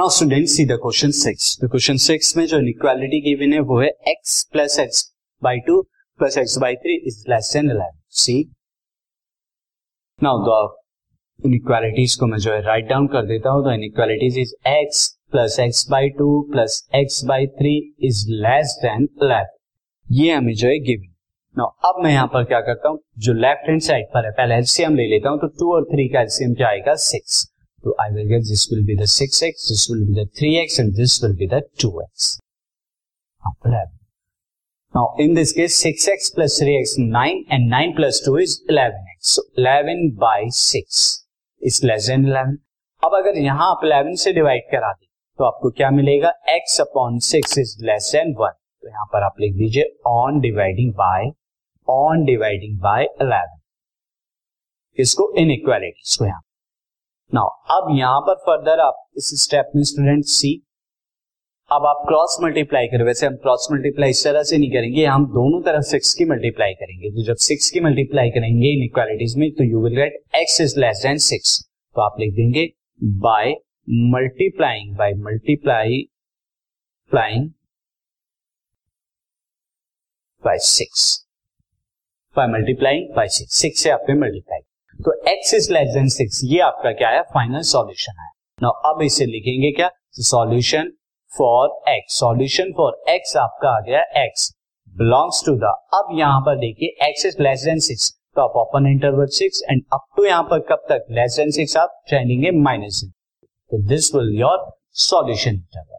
Now student see the question six the question six में जो inequality given है, वो है x plus x by two plus x by three is less than eleven see now the inequalities को मैं जो है write down कर देता हूँ। तो inequalities is x plus x by two plus x by three is less than eleven ये हमें जो है गिवन नाउ अब मैं यहाँ पर क्या करता हूँ? जो लेफ़्ट हैंड साइड पर है, पहले एलसीएम ले लेता हूँ तो टू और थ्री का एलसीएम क्या आएगा? सिक्स तो I will get this will be the six x this will be the three x and this will be the two x now in this case six x plus three x nine and nine plus two is eleven x so eleven by six is less than eleven अब अगर यहाँ आप eleven से divide करा दें तो आपको क्या मिलेगा? X upon six is less than one तो यहाँ पर आप लिख दीजिए on dividing by on dividing by eleven इसको इन इक्वालिटीज को यहाँ नाउ अब यहाँ पर फर्दर आप इस स्टेप में स्टूडेंट सी अब आप क्रॉस मल्टीप्लाई करें। वैसे हम क्रॉस मल्टीप्लाई इस तरह से नहीं करेंगे, हम दोनों तरफ़ सिक्स की मल्टीप्लाई करेंगे। तो जब सिक्स की मल्टीप्लाई करेंगे इन इक्वालिटीज में तो you will get x is less than six तो आप लिख देंगे by multiplying by multiply plying by six by multiplying by six six से आपने मल्टीप्लाई तो x is less than six ये आपका क्या है? फाइनल सॉल्यूशन है। नाउ अब इसे लिखेंगे क्या? Solution for x solution for x आपका आ गया एक्स बिलोंग्स टू द अब यहाँ पर देखिए x is less than six तो आप open interval six and up to यहाँ पर कब तक? लेस देन सिक्स आप चाहेंगे माइनस तो this will your solution interval